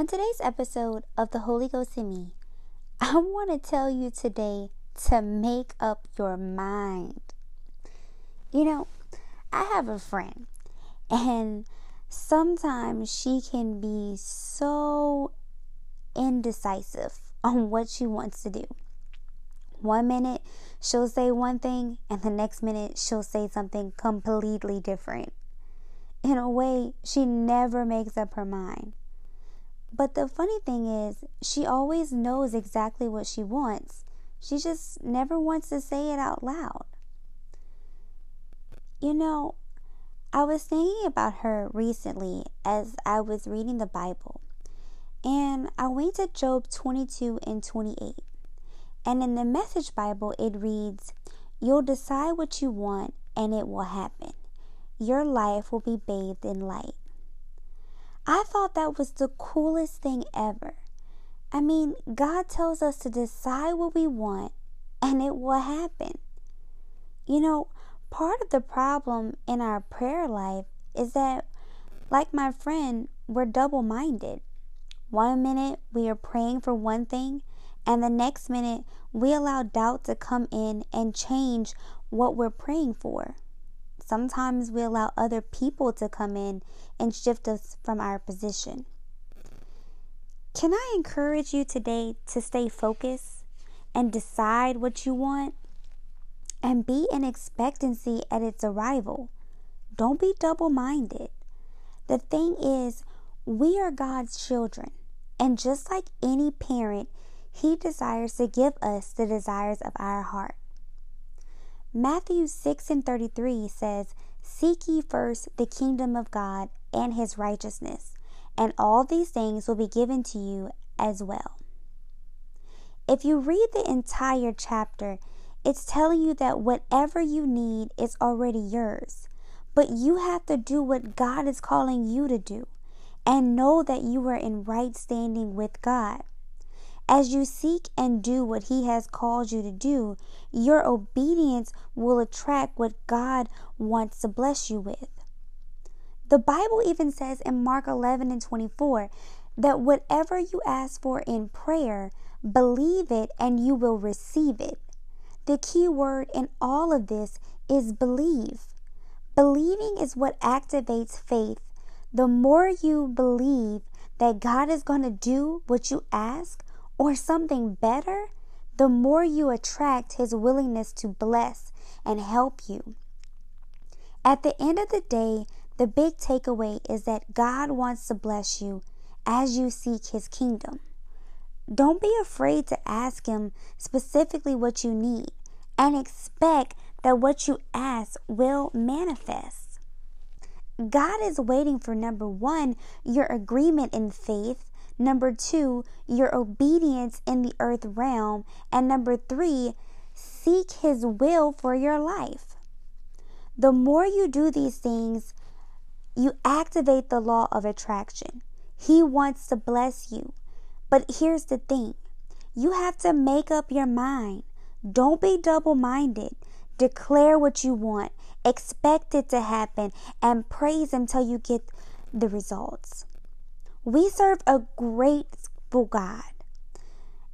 On today's episode of The Holy Ghost in Me, I want to tell you today to make up your mind. You know, I have a friend, and sometimes she can be so indecisive on what she wants to do. One minute she'll say one thing, and the next minute she'll say something completely different. In a way, she never makes up her mind. But the funny thing is, she always knows exactly what she wants. She just never wants to say it out loud. You know, I was thinking about her recently as I was reading the Bible. And I went to Job 22 and 28. And in the Message Bible, it reads, You'll decide what you want and it will happen. Your life will be bathed in light. I thought that was the coolest thing ever. I mean, God tells us to decide what we want and it will happen. You know, part of the problem in our prayer life is that, like my friend, we're double minded. One minute we are praying for one thing, and the next minute we allow doubt to come in and change what we're praying for. Sometimes we allow other people to come in and shift us from our position. Can I encourage you today to stay focused and decide what you want and be in expectancy at its arrival? Don't be double minded. The thing is, we are God's children, and just like any parent, He desires to give us the desires of our heart. Matthew 6 and 33 says, Seek ye first the kingdom of God and his righteousness, and all these things will be given to you as well. If you read the entire chapter, it's telling you that whatever you need is already yours, but you have to do what God is calling you to do and know that you are in right standing with God. As you seek and do what He has called you to do, your obedience will attract what God wants to bless you with. The Bible even says in Mark 11 and 24 that whatever you ask for in prayer, believe it and you will receive it. The key word in all of this is believe. Believing is what activates faith. The more you believe that God is going to do what you ask, or something better, the more you attract His willingness to bless and help you. At the end of the day, the big takeaway is that God wants to bless you as you seek His kingdom. Don't be afraid to ask Him specifically what you need and expect that what you ask will manifest. God is waiting for number one, your agreement in faith, Number two, your obedience in the earth realm. And number three, seek His will for your life. The more you do these things, you activate the law of attraction. He wants to bless you. But here's the thing you have to make up your mind. Don't be double minded. Declare what you want, expect it to happen, and praise until you get the results. We serve a grateful God,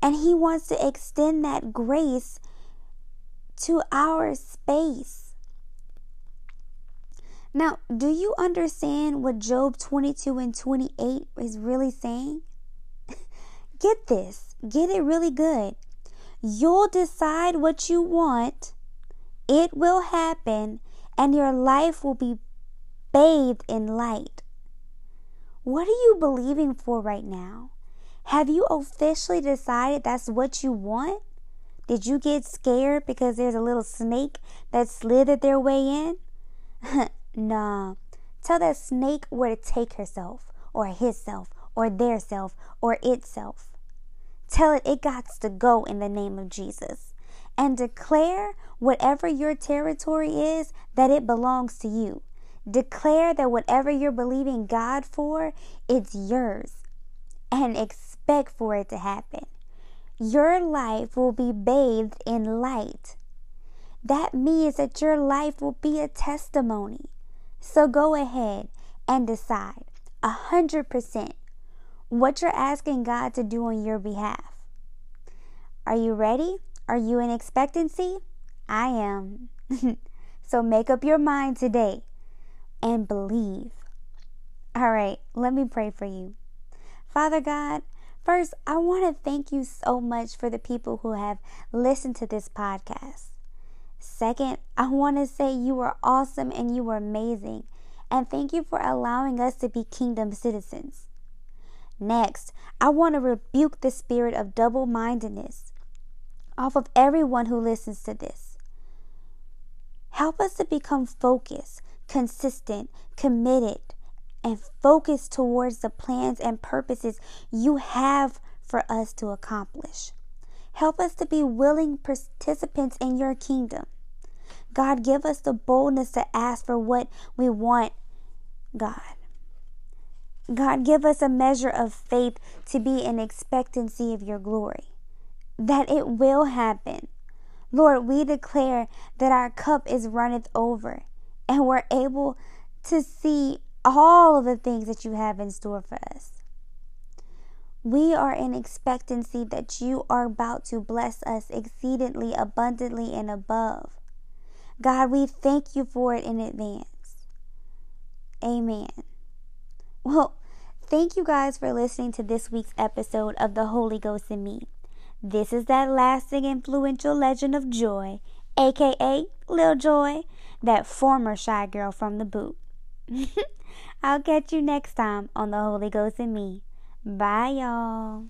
and He wants to extend that grace to our space. Now, do you understand what Job 22 and 28 is really saying? Get this, get it really good. You'll decide what you want, it will happen, and your life will be bathed in light. What are you believing for right now? Have you officially decided that's what you want? Did you get scared because there's a little snake that slithered their way in? nah. Tell that snake where to take herself, or hisself, or their self, or itself. Tell it it got to go in the name of Jesus. And declare whatever your territory is that it belongs to you. Declare that whatever you're believing God for, it's yours and expect for it to happen. Your life will be bathed in light. That means that your life will be a testimony. So go ahead and decide a hundred percent what you're asking God to do on your behalf. Are you ready? Are you in expectancy? I am. so make up your mind today and believe. All right, let me pray for you. Father God, first, I want to thank you so much for the people who have listened to this podcast. Second, I want to say you are awesome and you are amazing. And thank you for allowing us to be kingdom citizens. Next, I want to rebuke the spirit of double mindedness off of everyone who listens to this. Help us to become focused, consistent, committed, and focused towards the plans and purposes you have for us to accomplish. Help us to be willing participants in your kingdom. God, give us the boldness to ask for what we want, God. God, give us a measure of faith to be in expectancy of your glory, that it will happen. Lord, we declare that our cup is runneth over and we're able to see all of the things that you have in store for us. We are in expectancy that you are about to bless us exceedingly abundantly and above. God, we thank you for it in advance. Amen. Well, thank you guys for listening to this week's episode of The Holy Ghost in Me. This is that lasting, influential legend of joy, aka Lil Joy, that former shy girl from the boot. I'll catch you next time on The Holy Ghost and Me. Bye, y'all.